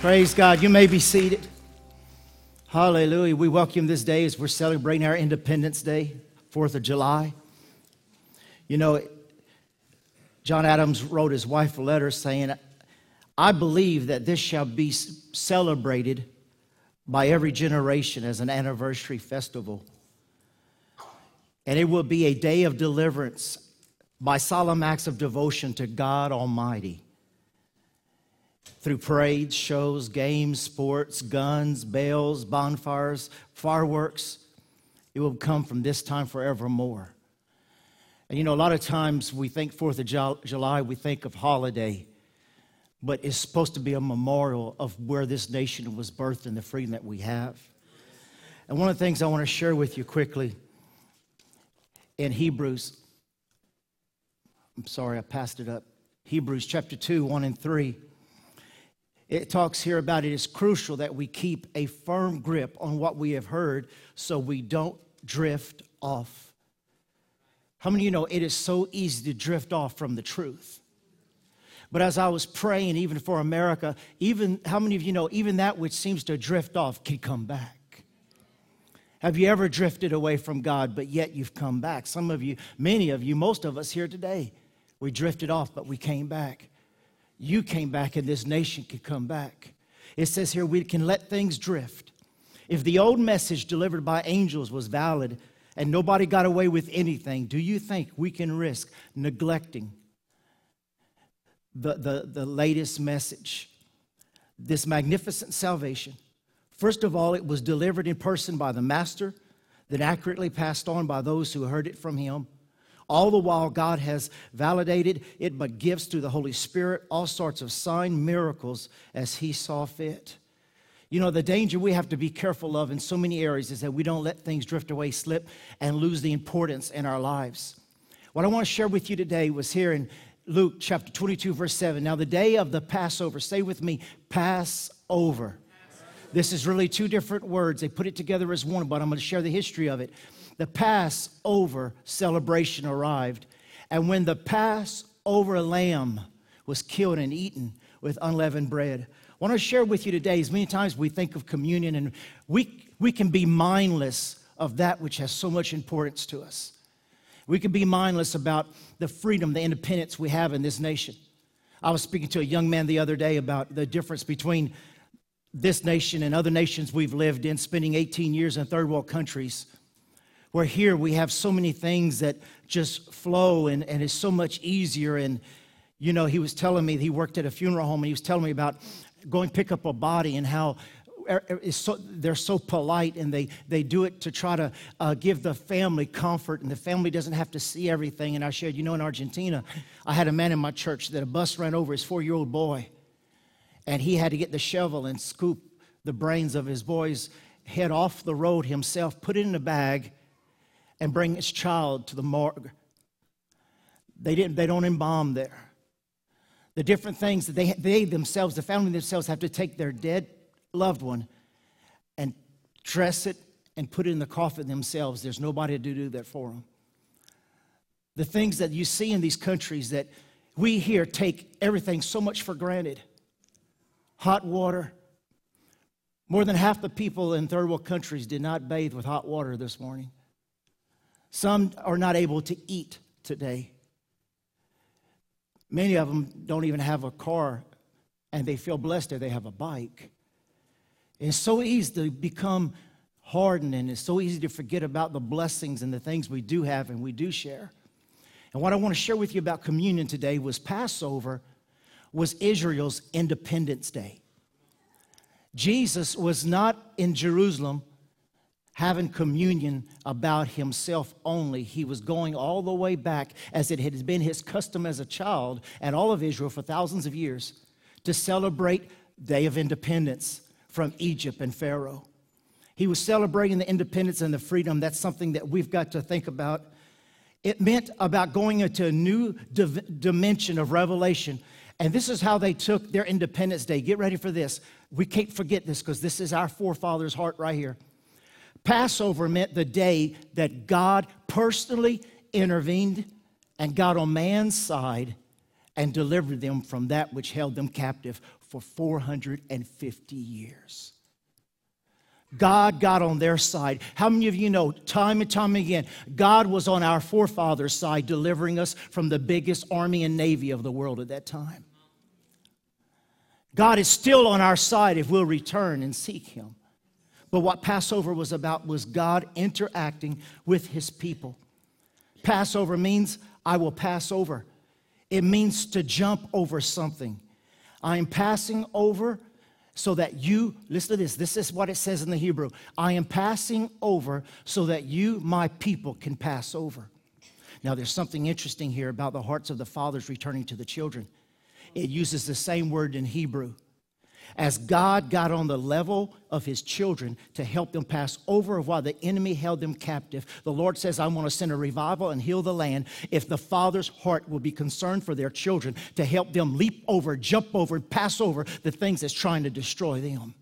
Praise God. You may be seated. Hallelujah. We welcome this day as we're celebrating our Independence Day, 4th of July. You know, John Adams wrote his wife a letter saying, I believe that this shall be celebrated by every generation as an anniversary festival. And it will be a day of deliverance by solemn acts of devotion to God Almighty through parades, shows, games, sports, guns, bells, bonfires, fireworks. It will come from this time forevermore. And you know, a lot of times we think 4th of July, we think of holiday, but it's supposed to be a memorial of where this nation was birthed and the freedom that we have. And one of the things I want to share with you quickly in Hebrews, I'm sorry, I passed it up. Hebrews chapter 2, 1 and 3 it talks here about it is crucial that we keep a firm grip on what we have heard so we don't drift off. How many of you know it is so easy to drift off from the truth? But as I was praying, even for America, even how many of you know, even that which seems to drift off can come back? Have you ever drifted away from God, but yet you've come back? Some of you, many of you, most of us here today, we drifted off, but we came back you came back and this nation could come back. It says here we can let things drift. If the old message delivered by angels was valid and nobody got away with anything, do you think we can risk neglecting the, the, the latest message? This magnificent salvation. First of all, it was delivered in person by the Master, then accurately passed on by those who heard it from him. All the while, God has validated it, but gives through the Holy Spirit all sorts of sign miracles as He saw fit. You know, the danger we have to be careful of in so many areas is that we don't let things drift away, slip, and lose the importance in our lives. What I want to share with you today was here in Luke chapter 22, verse 7. Now, the day of the Passover, say with me, Passover. This is really two different words. They put it together as one, but I'm going to share the history of it the Passover celebration arrived. And when the Passover lamb was killed and eaten with unleavened bread, I want to share with you today, as many times we think of communion and we, we can be mindless of that which has so much importance to us. We can be mindless about the freedom, the independence we have in this nation. I was speaking to a young man the other day about the difference between this nation and other nations we've lived in, spending 18 years in third world countries where here we have so many things that just flow and, and is so much easier. And, you know, he was telling me, he worked at a funeral home and he was telling me about going pick up a body and how so, they're so polite and they, they do it to try to uh, give the family comfort and the family doesn't have to see everything. And I shared, you know, in Argentina, I had a man in my church that a bus ran over his four year old boy and he had to get the shovel and scoop the brains of his boy's head off the road himself, put it in a bag, and bring his child to the morgue. They, didn't, they don't embalm there. The different things that they, they themselves, the family themselves, have to take their dead loved one and dress it and put it in the coffin themselves. There's nobody to do that for them. The things that you see in these countries that we here take everything so much for granted hot water. More than half the people in third world countries did not bathe with hot water this morning. Some are not able to eat today. Many of them don't even have a car and they feel blessed that they have a bike. It's so easy to become hardened and it's so easy to forget about the blessings and the things we do have and we do share. And what I want to share with you about communion today was Passover was Israel's Independence Day. Jesus was not in Jerusalem having communion about himself only. He was going all the way back, as it had been his custom as a child and all of Israel for thousands of years, to celebrate Day of Independence from Egypt and Pharaoh. He was celebrating the independence and the freedom. That's something that we've got to think about. It meant about going into a new dimension of revelation. And this is how they took their Independence Day. Get ready for this. We can't forget this because this is our forefathers' heart right here. Passover meant the day that God personally intervened and got on man's side and delivered them from that which held them captive for 450 years. God got on their side. How many of you know, time and time again, God was on our forefathers' side, delivering us from the biggest army and navy of the world at that time? God is still on our side if we'll return and seek Him. But what Passover was about was God interacting with His people. Passover means I will pass over, it means to jump over something. I am passing over so that you, listen to this, this is what it says in the Hebrew I am passing over so that you, my people, can pass over. Now, there's something interesting here about the hearts of the fathers returning to the children. It uses the same word in Hebrew as God got on the level of his children to help them pass over while the enemy held them captive, the Lord says, I want to send a revival and heal the land if the father's heart will be concerned for their children to help them leap over, jump over, and pass over the things that's trying to destroy them.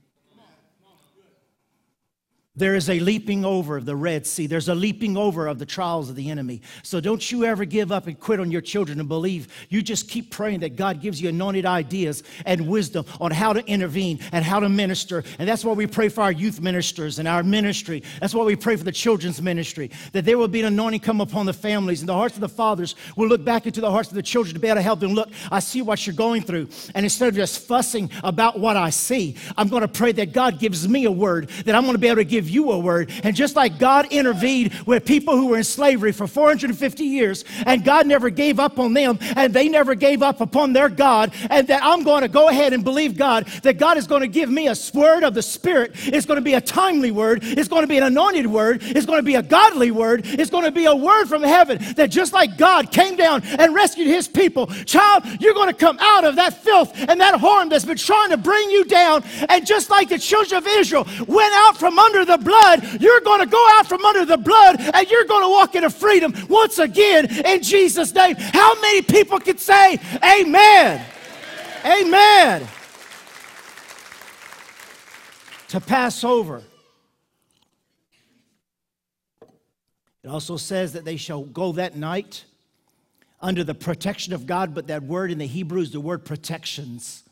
There is a leaping over of the Red Sea. There's a leaping over of the trials of the enemy. So don't you ever give up and quit on your children and believe. You just keep praying that God gives you anointed ideas and wisdom on how to intervene and how to minister. And that's why we pray for our youth ministers and our ministry. That's why we pray for the children's ministry, that there will be an anointing come upon the families and the hearts of the fathers will look back into the hearts of the children to be able to help them look. I see what you're going through. And instead of just fussing about what I see, I'm going to pray that God gives me a word that I'm going to be able to give you a word. And just like God intervened with people who were in slavery for 450 years, and God never gave up on them, and they never gave up upon their God, and that I'm going to go ahead and believe God that God is going to give me a word of the Spirit. It's going to be a timely word, it's going to be an anointed word, it's going to be a godly word, it's going to be a word from heaven that just like God came down and rescued his people, child, you're going to come out of that filth and that harm that's been trying to bring you down. And just like the children of Israel went out from under the blood, you're going to go out from under the blood and you're going to walk into freedom once again in Jesus' name. How many people can say amen? Amen. To pass over. It also says that they shall go that night under the protection of God, but that word in the Hebrew is the word protections.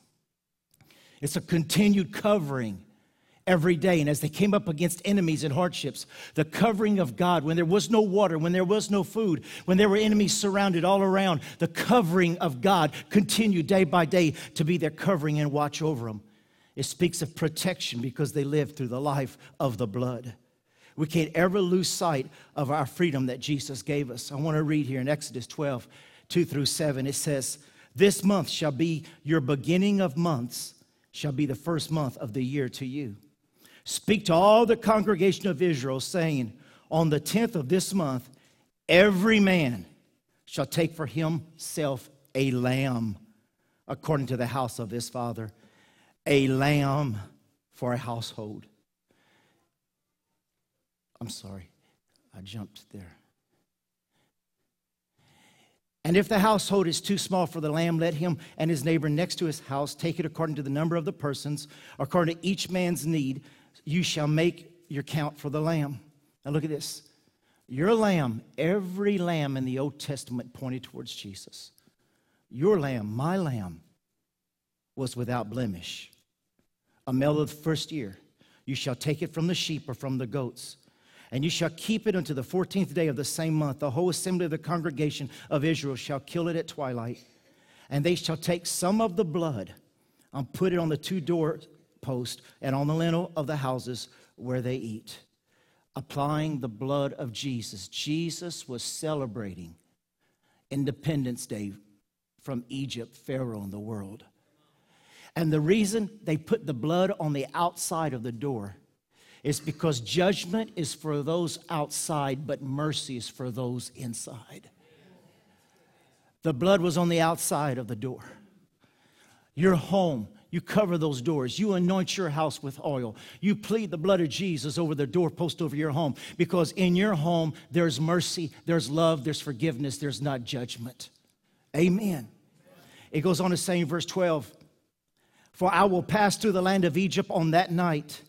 It's a continued covering every day. And as they came up against enemies and hardships, the covering of God, when there was no water, when there was no food, when there were enemies surrounded all around, the covering of God continued day by day to be their covering and watch over them. It speaks of protection because they lived through the life of the blood. We can't ever lose sight of our freedom that Jesus gave us. I want to read here in Exodus 12, 2 through 7. It says, This month shall be your beginning of months, shall be the first month of the year to you. Speak to all the congregation of Israel, saying, On the 10th of this month, every man shall take for himself a lamb according to the house of his father, a lamb for a household. I'm sorry, I jumped there. And if the household is too small for the lamb, let him and his neighbor next to his house take it according to the number of the persons, according to each man's need you shall make your count for the lamb. Now look at this. Your lamb, every lamb in the Old Testament pointed towards Jesus. Your lamb, my lamb, was without blemish. A male of the first year. You shall take it from the sheep or from the goats. And you shall keep it until the 14th day of the same month. The whole assembly of the congregation of Israel shall kill it at twilight. And they shall take some of the blood and put it on the two doors post and on the lintel of the houses where they eat, applying the blood of Jesus. Jesus was celebrating Independence Day from Egypt, Pharaoh, and the world. And the reason they put the blood on the outside of the door is because judgment is for those outside, but mercy is for those inside. The blood was on the outside of the door. Your home, you cover those doors. You anoint your house with oil. You plead the blood of Jesus over the doorpost over your home because in your home there's mercy, there's love, there's forgiveness, there's not judgment. Amen. It goes on to say in verse 12 For I will pass through the land of Egypt on that night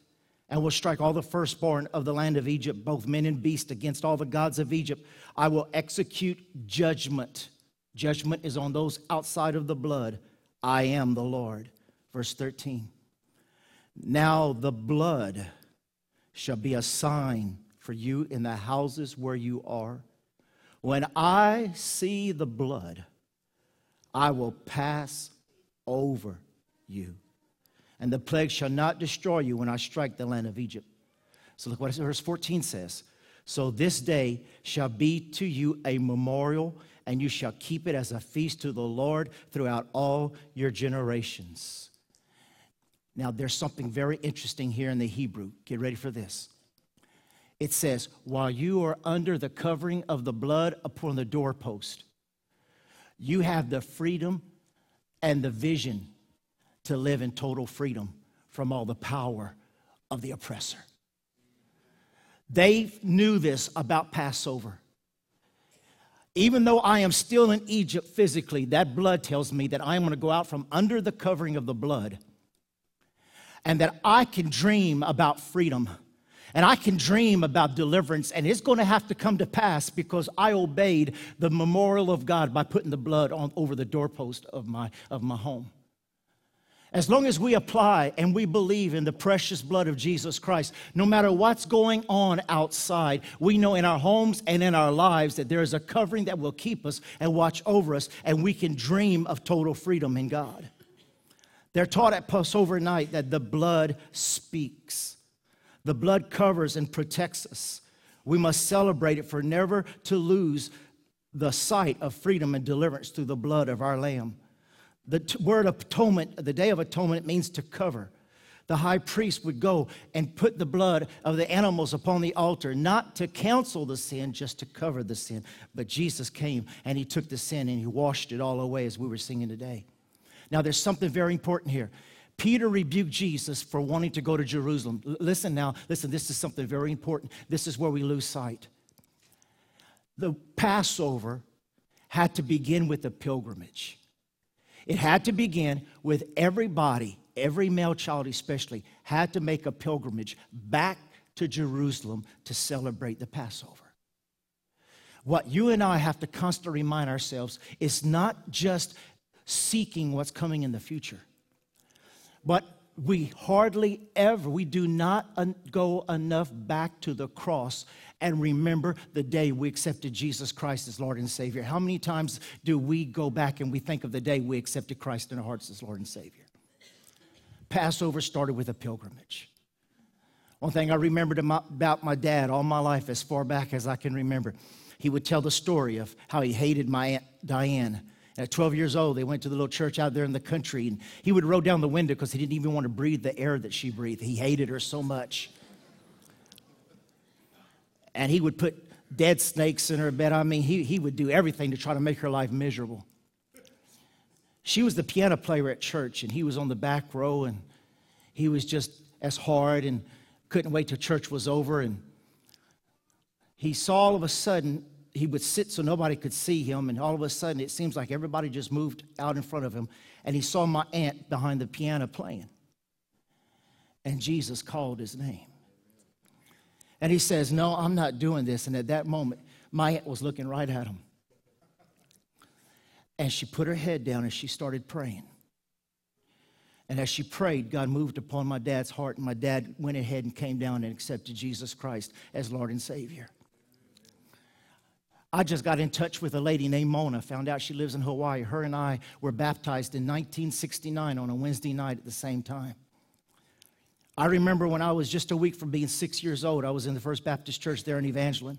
and will strike all the firstborn of the land of Egypt, both men and beast, against all the gods of Egypt. I will execute judgment Judgment is on those outside of the blood. I am the Lord. Verse 13. Now the blood shall be a sign for you in the houses where you are. When I see the blood, I will pass over you. And the plague shall not destroy you when I strike the land of Egypt. So look what verse 14 says. So this day shall be to you a memorial, and you shall keep it as a feast to the Lord throughout all your generations. Now, there's something very interesting here in the Hebrew. Get ready for this. It says, While you are under the covering of the blood upon the doorpost, you have the freedom and the vision to live in total freedom from all the power of the oppressor. They knew this about Passover. Even though I am still in Egypt physically, that blood tells me that I am going to go out from under the covering of the blood and that I can dream about freedom and I can dream about deliverance, and it's going to have to come to pass because I obeyed the memorial of God by putting the blood on, over the doorpost of my, of my home. As long as we apply and we believe in the precious blood of Jesus Christ, no matter what's going on outside, we know in our homes and in our lives that there is a covering that will keep us and watch over us, and we can dream of total freedom in God. They're taught at Passover night that the blood speaks. The blood covers and protects us. We must celebrate it for never to lose the sight of freedom and deliverance through the blood of our Lamb. The t- word atonement, the day of atonement, means to cover. The high priest would go and put the blood of the animals upon the altar, not to cancel the sin, just to cover the sin. But Jesus came and he took the sin and he washed it all away, as we were singing today. Now, there's something very important here. Peter rebuked Jesus for wanting to go to Jerusalem. L- listen now, listen, this is something very important. This is where we lose sight. The Passover had to begin with a pilgrimage. It had to begin with everybody, every male child especially, had to make a pilgrimage back to Jerusalem to celebrate the Passover. What you and I have to constantly remind ourselves is not just seeking what's coming in the future, but we hardly ever, we do not un- go enough back to the cross and remember the day we accepted Jesus Christ as Lord and Savior. How many times do we go back and we think of the day we accepted Christ in our hearts as Lord and Savior? Passover started with a pilgrimage. One thing I remembered about my dad all my life, as far back as I can remember, he would tell the story of how he hated my Aunt Diane. At 12 years old, they went to the little church out there in the country, and he would roll down the window because he didn't even want to breathe the air that she breathed. He hated her so much and he would put dead snakes in her bed. I mean, he, he would do everything to try to make her life miserable. She was the piano player at church, and he was on the back row, and he was just as hard and couldn't wait till church was over. And he saw all of a sudden, he would sit so nobody could see him, and all of a sudden, it seems like everybody just moved out in front of him, and he saw my aunt behind the piano playing. And Jesus called his name. And he says, No, I'm not doing this. And at that moment, my aunt was looking right at him. And she put her head down and she started praying. And as she prayed, God moved upon my dad's heart, and my dad went ahead and came down and accepted Jesus Christ as Lord and Savior. I just got in touch with a lady named Mona, found out she lives in Hawaii. Her and I were baptized in 1969 on a Wednesday night at the same time. I remember when I was just a week from being six years old, I was in the First Baptist Church there in Evangeline.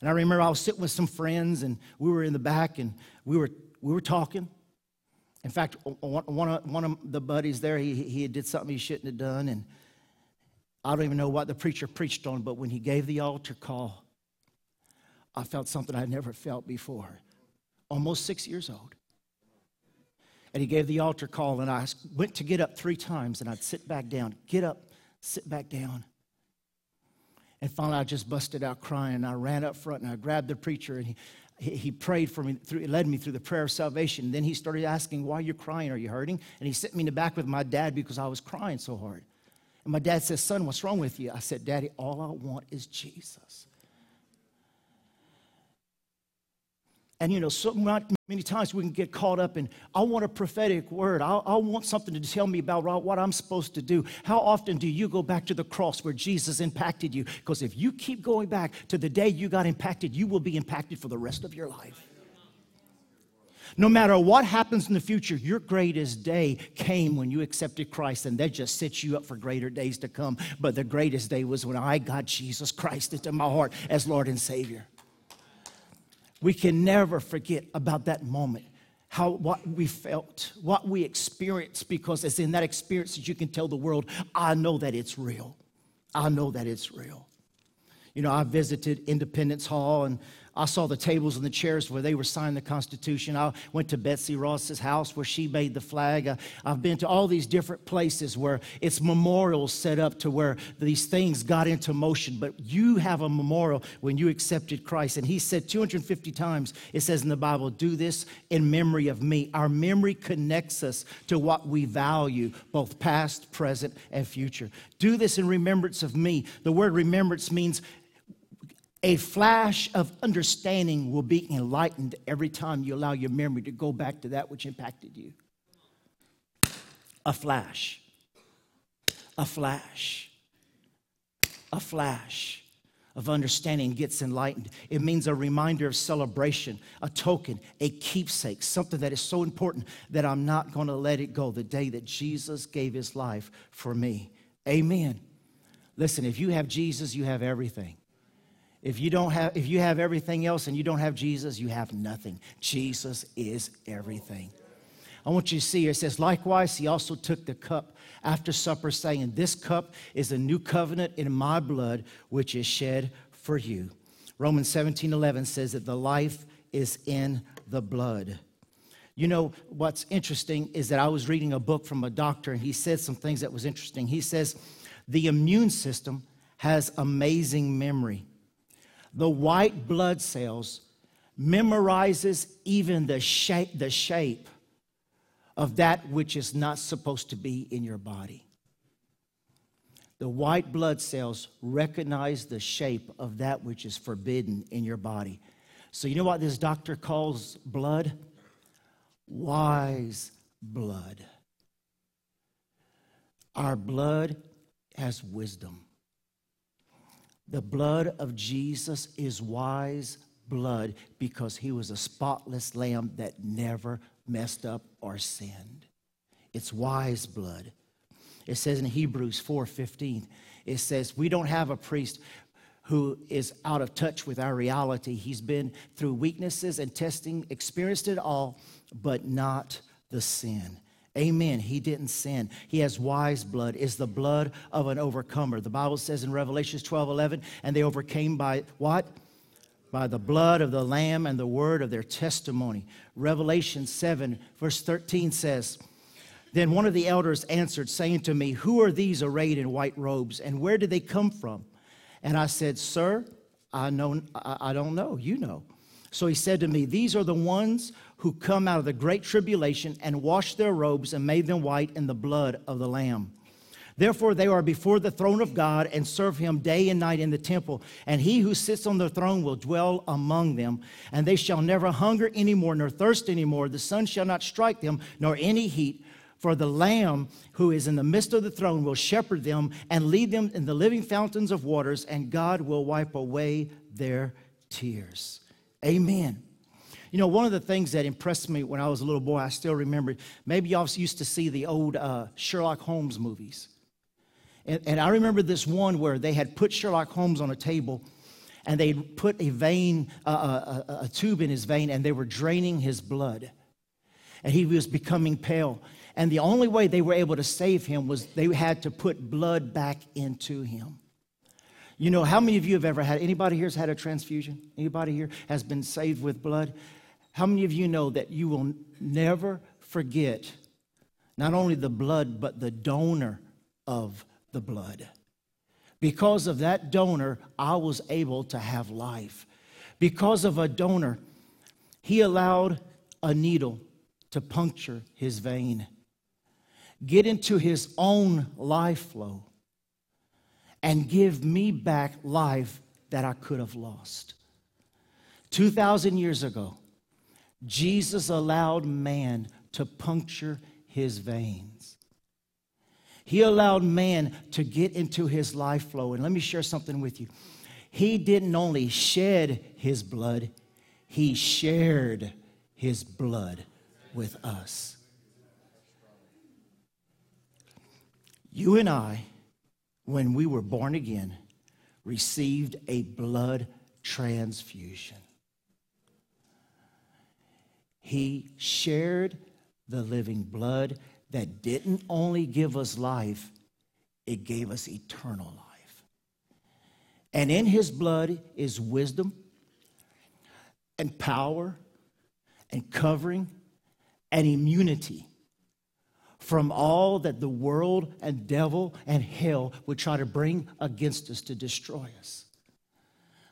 And I remember I was sitting with some friends, and we were in the back, and we were, we were talking. In fact, one of, one of the buddies there, he, he did something he shouldn't have done, and I don't even know what the preacher preached on, but when he gave the altar call, I felt something I'd never felt before. Almost six years old and he gave the altar call, and I went to get up three times, and I'd sit back down, get up, sit back down. And finally, I just busted out crying, and I ran up front, and I grabbed the preacher, and he, he prayed for me, through, led me through the prayer of salvation. Then he started asking, Why are you crying? Are you hurting? And he sent me in the back with my dad because I was crying so hard. And my dad says, Son, what's wrong with you? I said, Daddy, all I want is Jesus. And you know, so not many times we can get caught up in, I want a prophetic word. I, I, want something to tell me about what I'm supposed to do. How often do you go back to the cross where Jesus impacted you? Because if you keep going back to the day you got impacted, you will be impacted for the rest of your life. No matter what happens in the future, your greatest day came when you accepted Christ, and that just sets you up for greater days to come. But the greatest day was when I got Jesus Christ into my heart as Lord and Savior. We can never forget about that moment how what we felt, what we experienced, because it's in that experience that you can tell the world, I know that it's real. I know that it's real. You know, I visited Independence Hall and I saw the tables and the chairs where they were signing the Constitution. I went to Betsy Ross's house where she made the flag. I, have been to all these different places where it's memorials set up to where these things got into motion. But you have a memorial when you accepted Christ. And he said 250 times, it says in the Bible, do this in memory of me. Our memory connects us to what we value, both past, present, and future. Do this in remembrance of me. The word remembrance means a flash of understanding will be enlightened every time you allow your memory to go back to that which impacted you. A flash. A flash. A flash of understanding gets enlightened. It means a reminder of celebration, a token, a keepsake, something that is so important that I'm not going to let it go the day that Jesus gave his life for me. Amen. Listen, if you have Jesus, you have everything. If you don't have if you have everything else and you don't have Jesus, you have nothing. Jesus is everything. I want you to see here. It says, likewise, he also took the cup after supper, saying, This cup is a new covenant in my blood, which is shed for you. Romans 17 11 says that the life is in the blood. You know, what's interesting is that I was reading a book from a doctor, and he said some things that was interesting. He says, The immune system has amazing memory the white blood cells memorizes even the shape, the shape of that which is not supposed to be in your body. The white blood cells recognize the shape of that which is forbidden in your body. So, you know what this doctor calls blood? Wise blood. Our blood has wisdom. The blood of Jesus is wise blood because he was a spotless lamb that never messed up or sinned. It's wise blood. It says in Hebrews 4:15, it says, "We don't have a priest who is out of touch with our reality. He's been through weaknesses and testing, experienced it all, but not the sin." Amen. He didn't sin. He has wise blood. Is the blood of an overcomer. The Bible says in Revelations 12 11, and they overcame by what? By the blood of the Lamb and the word of their testimony. Revelation 7, verse 13 says, Then one of the elders answered, saying to me, Who are these arrayed in white robes, and where did they come from? And I said, Sir, I, know, I don't know. You know. So he said to me, These are the ones who come out of the great tribulation and washed their robes and made them white in the blood of the Lamb. Therefore, they are before the throne of God and serve him day and night in the temple. And he who sits on the throne will dwell among them. And they shall never hunger anymore, nor thirst anymore. The sun shall not strike them, nor any heat. For the Lamb who is in the midst of the throne will shepherd them and lead them in the living fountains of waters, and God will wipe away their tears. Amen. You know, one of the things that impressed me when I was a little boy, I still remember, maybe y'all used to see the old uh, Sherlock Holmes movies. And, and I remember this one where they had put Sherlock Holmes on a table and they put a vein, uh, a, a, a tube in his vein, and they were draining his blood. And he was becoming pale. And the only way they were able to save him was they had to put blood back into him. You know, how many of you have ever had, anybody here has had a transfusion? Anybody here has been saved with blood? How many of you know that you will never forget not only the blood, but the donor of the blood? Because of that donor, I was able to have life. Because of a donor, he allowed a needle to puncture his vein, get into his own life flow, and give me back life that I could have lost. 2,000 years ago, Jesus allowed man to puncture his veins. He allowed man to get into his life flow. And let me share something with you. He didn't only shed his blood, he shared his blood with us. You and I, when we were born again, received a blood transfusion. He shared the living blood that didn't only give us life, it gave us eternal life. And in his blood is wisdom and power and covering and immunity from all that the world and devil and hell would try to bring against us to destroy us.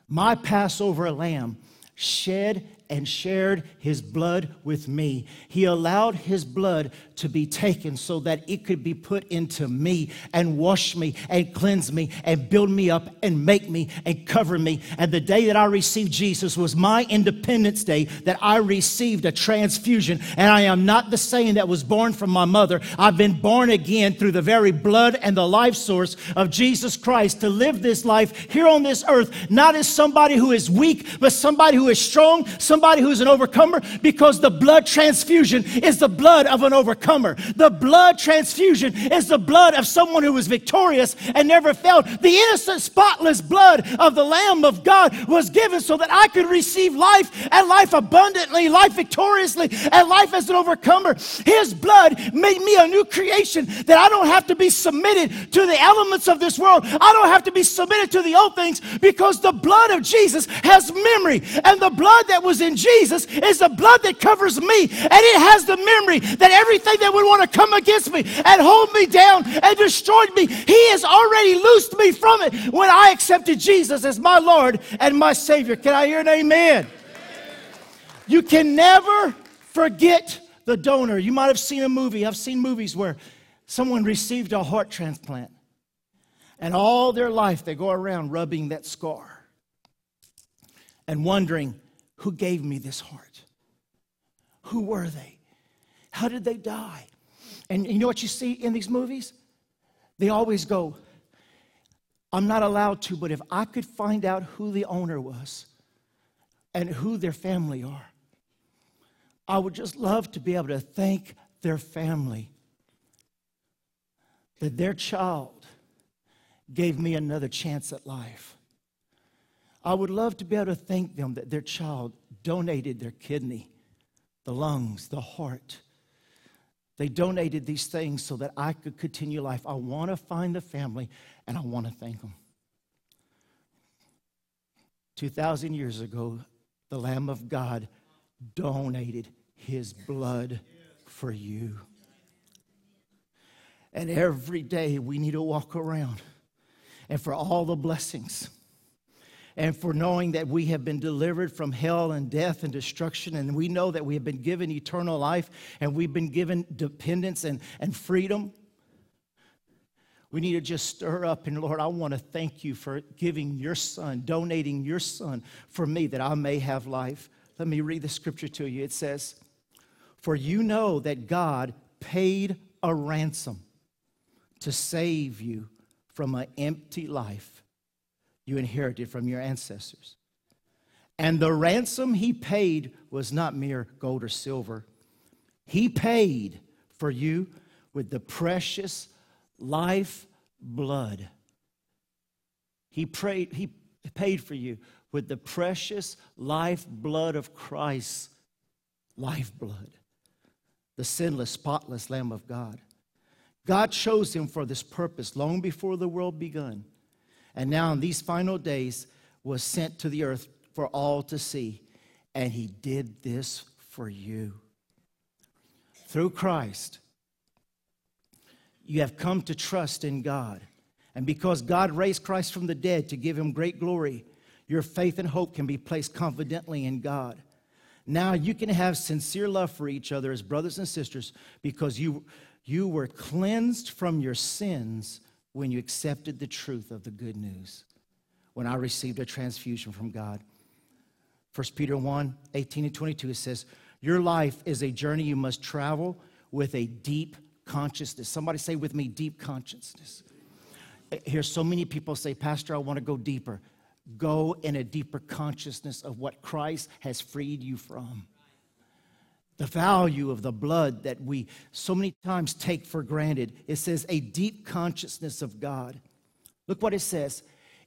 My Passover lamb shed and shared his blood with me. He allowed his blood to be taken so that it could be put into me and wash me and cleanse me and build me up and make me and cover me. And the day that I received Jesus was my Independence Day that I received a transfusion. And I am not the same that was born from my mother. I've been born again through the very blood and the life source of Jesus Christ to live this life here on this earth, not as somebody who is weak, but somebody who is strong, somebody who's an overcomer, because the blood transfusion is the blood of an overcomer overcomer. The blood transfusion is the blood of someone who was victorious and never failed. The innocent, spotless blood of the Lamb of God was given so that I could receive life and life abundantly, life victoriously, and life as an overcomer. His blood made me a new creation that I don't have to be submitted to the elements of this world. I don't have to be submitted to the old things because the blood of Jesus has memory. And the blood that was in Jesus is the blood that covers me. And it has the memory that everything that would want to come against me and hold me down and destroy me, He has already loosed me from it when I accepted Jesus as my Lord and my Savior. Can I hear an amen? You can never forget the donor. You might have seen a movie. I've seen movies where someone received a heart transplant, and all their life they go around rubbing that scar and wondering, who gave me this heart? Who were they? How did they die? And you know what you see in these movies? They always go, I'm not allowed to, but if I could find out who the owner was and who their family are, I would just love to be able to thank their family that their child gave me another chance at life. I would love to be able to thank them that their child donated their kidney, the lungs, the heart, they donated these things so that I could continue life. I want to find the family and I want to thank them. 2,000 years ago, the Lamb of God donated his blood for you. And every day we need to walk around and for all the blessings and for knowing that we have been delivered from hell and death and destruction. And we know that we have been given eternal life and we've been given dependence and, and freedom. We need to just stir up and Lord, I want to thank you for giving your son, donating your son for me that I may have life. Let me read the scripture to you. It says, For you know that God paid a ransom to save you from an empty life you inherited from your ancestors. And the ransom he paid was not mere gold or silver. He paid for you with the precious life blood. He, prayed, he paid for you with the precious life blood of Christ, life blood, the sinless, spotless Lamb of God. God chose him for this purpose long before the world begun and now in these final days was sent to the earth for all to see. And he did this for you. Through Christ, you have come to trust in God. And because God raised Christ from the dead to give him great glory, your faith and hope can be placed confidently in God. Now you can have sincere love for each other as brothers and sisters because you, you were cleansed from your sins when you accepted the truth of the good news, when I received a transfusion from God. 1 Peter 1 18 and 22, it says, Your life is a journey you must travel with a deep consciousness. Somebody say with me, deep consciousness. Here's so many people say, Pastor, I want to go deeper. Go in a deeper consciousness of what Christ has freed you from. The value of the blood that we so many times take for granted. It says a deep consciousness of God. Look what it says.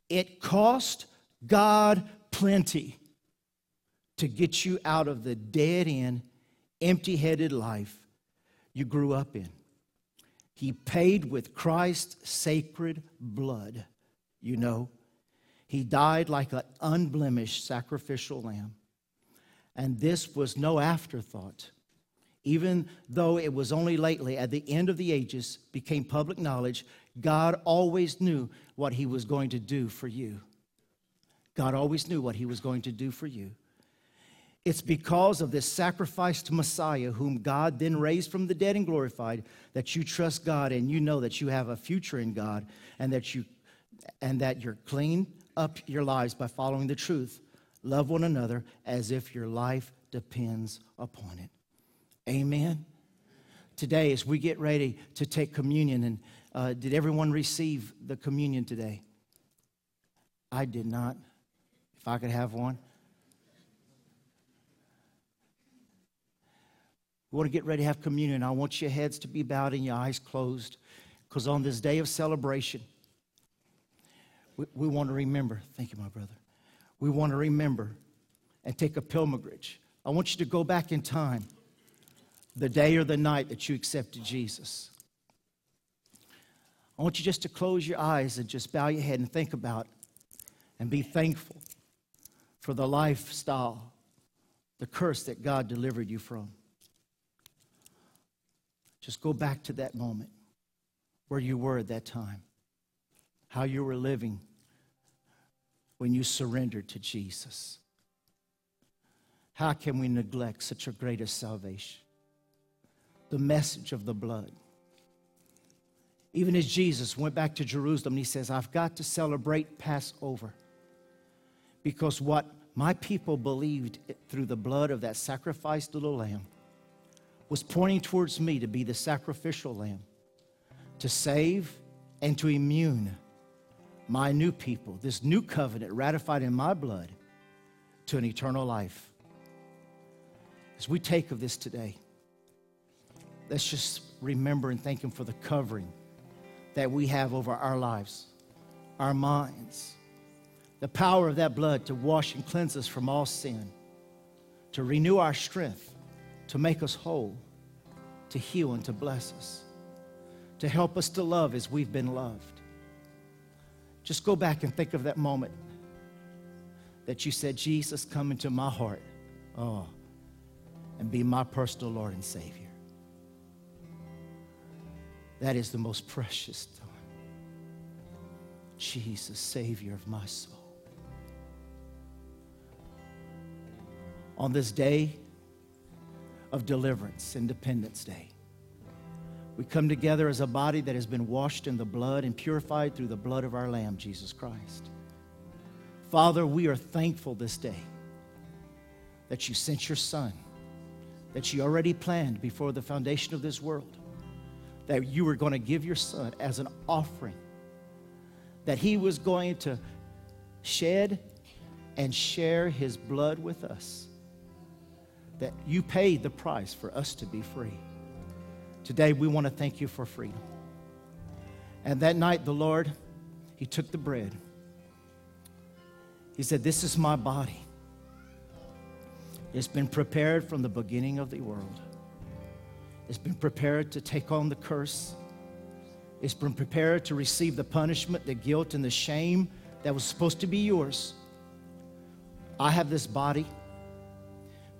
It cost God plenty to get you out of the dead end, empty headed life you grew up in. He paid with Christ's sacred blood, you know. He died like an unblemished sacrificial lamb. And this was no afterthought. Even though it was only lately, at the end of the ages, became public knowledge, God always knew what He was going to do for you. God always knew what He was going to do for you. It's because of this sacrificed Messiah, whom God then raised from the dead and glorified, that you trust God and you know that you have a future in God and that you and that you're clean up your lives by following the truth. Love one another as if your life depends upon it. Amen. Today, as we get ready to take communion, and uh, did everyone receive the communion today? I did not. If I could have one. We want to get ready to have communion. I want your heads to be bowed and your eyes closed because on this day of celebration, we, we want to remember. Thank you, my brother. We want to remember and take a pilgrimage. I want you to go back in time, the day or the night that you accepted Jesus. I want you just to close your eyes and just bow your head and think about and be thankful for the lifestyle, the curse that God delivered you from. Just go back to that moment where you were at that time, how you were living when you surrendered to Jesus. How can we neglect such a greatest salvation? The message of the blood. Even as Jesus went back to Jerusalem, he says, I've got to celebrate Passover because what my people believed through the blood of that sacrificed little lamb was pointing towards me to be the sacrificial lamb, to save and to immune my new people, this new covenant ratified in my blood, to an eternal life. As we take of this today, let's just remember and thank Him for the covering that we have over our lives, our minds, the power of that blood to wash and cleanse us from all sin, to renew our strength to make us whole, to heal and to bless us, to help us to love as we've been loved. Just go back and think of that moment that you said, Jesus, come into my heart. Oh, and be my personal Lord and Savior. That is the most precious time. Jesus, Savior of my soul. On this day, of deliverance, Independence Day. We come together as a body that has been washed in the blood and purified through the blood of our Lamb, Jesus Christ. Father, we are thankful this day that you sent your Son, that you already planned before the foundation of this world, that you were going to give your Son as an offering, that he was going to shed and share his blood with us that you paid the price for us to be free. Today, we want to thank you for freedom. And that night, the Lord, He took the bread. He said, This is my body. It's been prepared from the beginning of the world. It's been prepared to take on the curse. It's been prepared to receive the punishment, the guilt, and the shame that was supposed to be yours. I have this body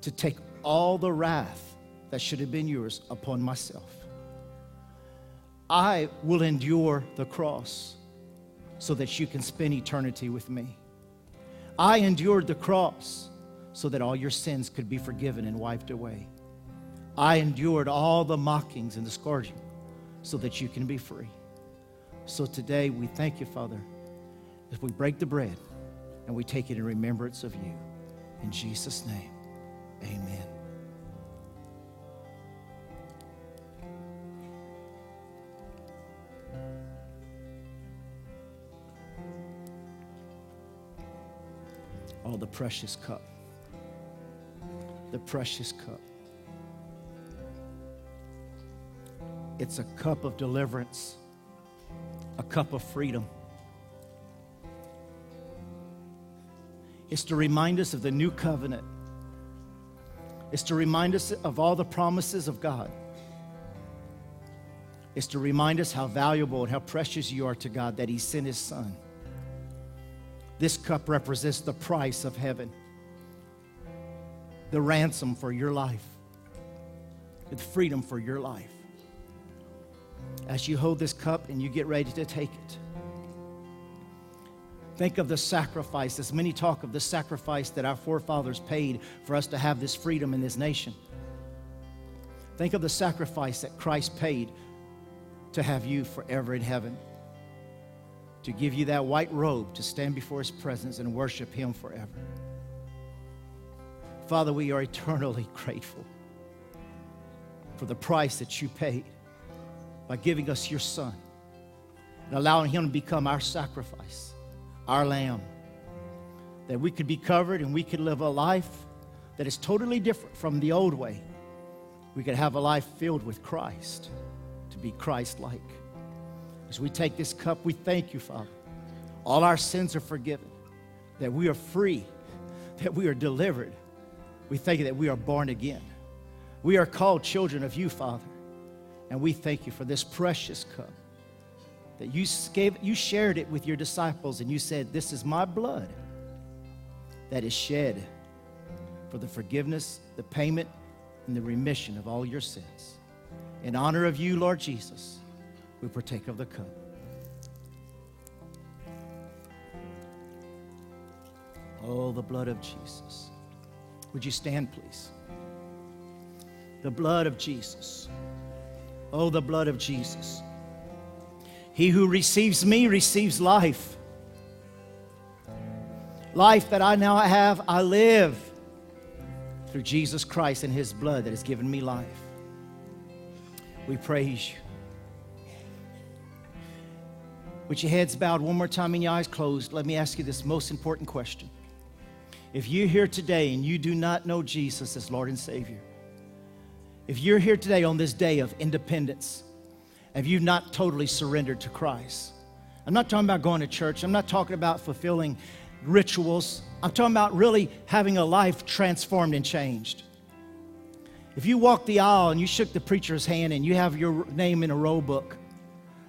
to take all the wrath that should have been yours upon myself. I will endure the cross so that you can spend eternity with me. I endured the cross so that all your sins could be forgiven and wiped away. I endured all the mockings and the scourging so that you can be free. So today we thank you, Father, as we break the bread and we take it in remembrance of you. In Jesus' name, amen. Oh, the precious cup. The precious cup. It's a cup of deliverance, a cup of freedom. It's to remind us of the new covenant. It's to remind us of all the promises of God. It's to remind us how valuable and how precious you are to God that He sent His Son. This cup represents the price of heaven, the ransom for your life, the freedom for your life. As you hold this cup and you get ready to take it, think of the sacrifice, as many talk of the sacrifice that our forefathers paid for us to have this freedom in this nation. Think of the sacrifice that Christ paid to have you forever in heaven to give you that white robe to stand before His presence and worship Him forever. Father, we are eternally grateful for the price that you paid by giving us your Son and allowing Him to become our sacrifice, our lamb, that we could be covered and we could live a life that is totally different from the old way. We could have a life filled with Christ, to be Christ like. As we take this cup, we thank you, Father. All our sins are forgiven, that we are free, that we are delivered. We thank you that we are born again. We are called children of you, Father. And we thank you for this precious cup that you, gave, you shared it with your disciples and you said, This is my blood that is shed for the forgiveness, the payment, and the remission of all your sins. In honor of you, Lord Jesus we partake of the cup. Oh, the blood of Jesus. Would you stand, please? The blood of Jesus. Oh, the blood of Jesus. He who receives me receives life. Life that I now have, I live through Jesus Christ and his blood that has given me life. We praise you. With your heads bowed one more time and your eyes closed, let me ask you this most important question. If you're here today and you do not know Jesus as Lord and Savior, if you're here today on this day of independence, have you not totally surrendered to Christ? I'm not talking about going to church. I'm not talking about fulfilling rituals. I'm talking about really having a life transformed and changed. If you walked the aisle and you shook the preacher's hand and you have your name in a roll book,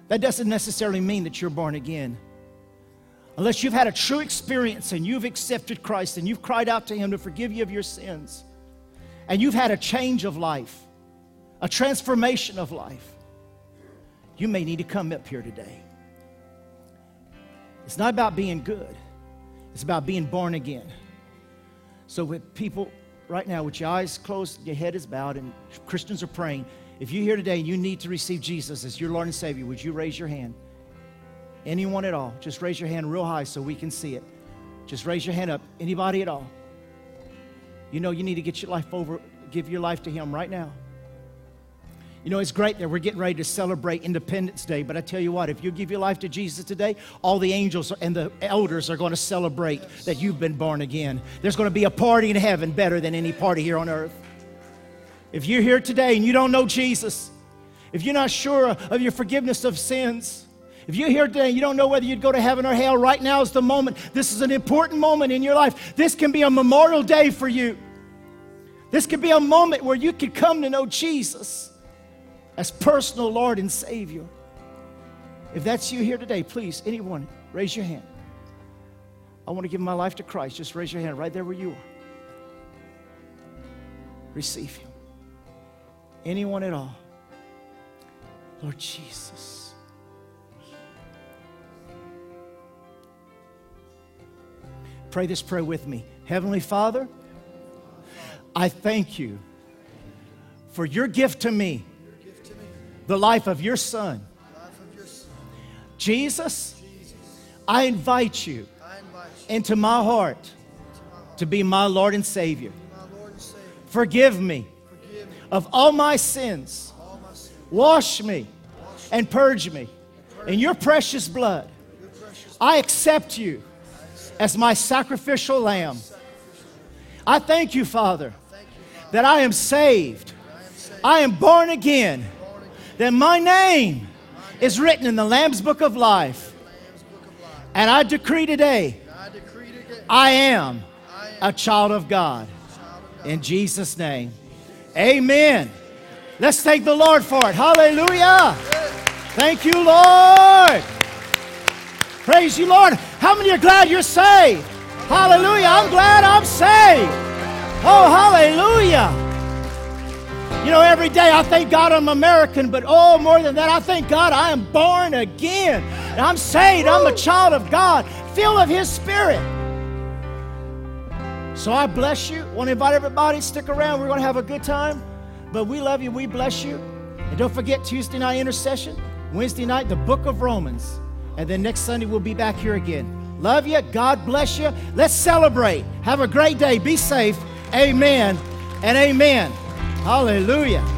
that doesn't necessarily mean that you're born again. Unless you've had a true experience and you've accepted Christ and you've cried out to Him to forgive you of your sins, and you've had a change of life, a transformation of life, you may need to come up here today. It's not about being good, it's about being born again. So, with people right now, with your eyes closed, your head is bowed, and Christians are praying, if you're here today and you need to receive Jesus as your Lord and Savior, would you raise your hand? Anyone at all? Just raise your hand real high so we can see it. Just raise your hand up. Anybody at all? You know you need to get your life over, give your life to Him right now. You know, it's great that we're getting ready to celebrate Independence Day, but I tell you what, if you give your life to Jesus today, all the angels and the elders are going to celebrate that you've been born again. There's going to be a party in heaven better than any party here on earth. If you're here today and you don't know Jesus, if you're not sure of your forgiveness of sins, if you're here today and you don't know whether you'd go to heaven or hell, right now is the moment. This is an important moment in your life. This can be a memorial day for you. This could be a moment where you could come to know Jesus as personal Lord and Savior. If that's you here today, please, anyone, raise your hand. I want to give my life to Christ. Just raise your hand right there where you are. Receive Him. Anyone at all. Lord Jesus. Pray this prayer with me. Heavenly Father, I thank you for your gift to me, the life of your Son. Jesus, I invite you into my heart to be my Lord and Savior. Forgive me of all my sins. Wash me and purge me in your precious blood. I accept you as my sacrificial lamb. I thank you, Father, that I am saved. I am born again. That my name is written in the Lamb's book of life. And I decree today, I am a child of God. In Jesus' name. Amen. Let's thank the Lord for it. Hallelujah. Thank you, Lord. Praise you, Lord. How many are glad you're saved? Hallelujah. I'm glad I'm saved. Oh, hallelujah. You know, every day I thank God I'm American, but oh, more than that, I thank God I am born again. And I'm saved. I'm a child of God, filled of His Spirit. So I bless you. Want to invite everybody, stick around. We're going to have a good time. But we love you. We bless you. And don't forget Tuesday night intercession, Wednesday night, the book of Romans. And then next Sunday, we'll be back here again. Love you. God bless you. Let's celebrate. Have a great day. Be safe. Amen and amen. Hallelujah.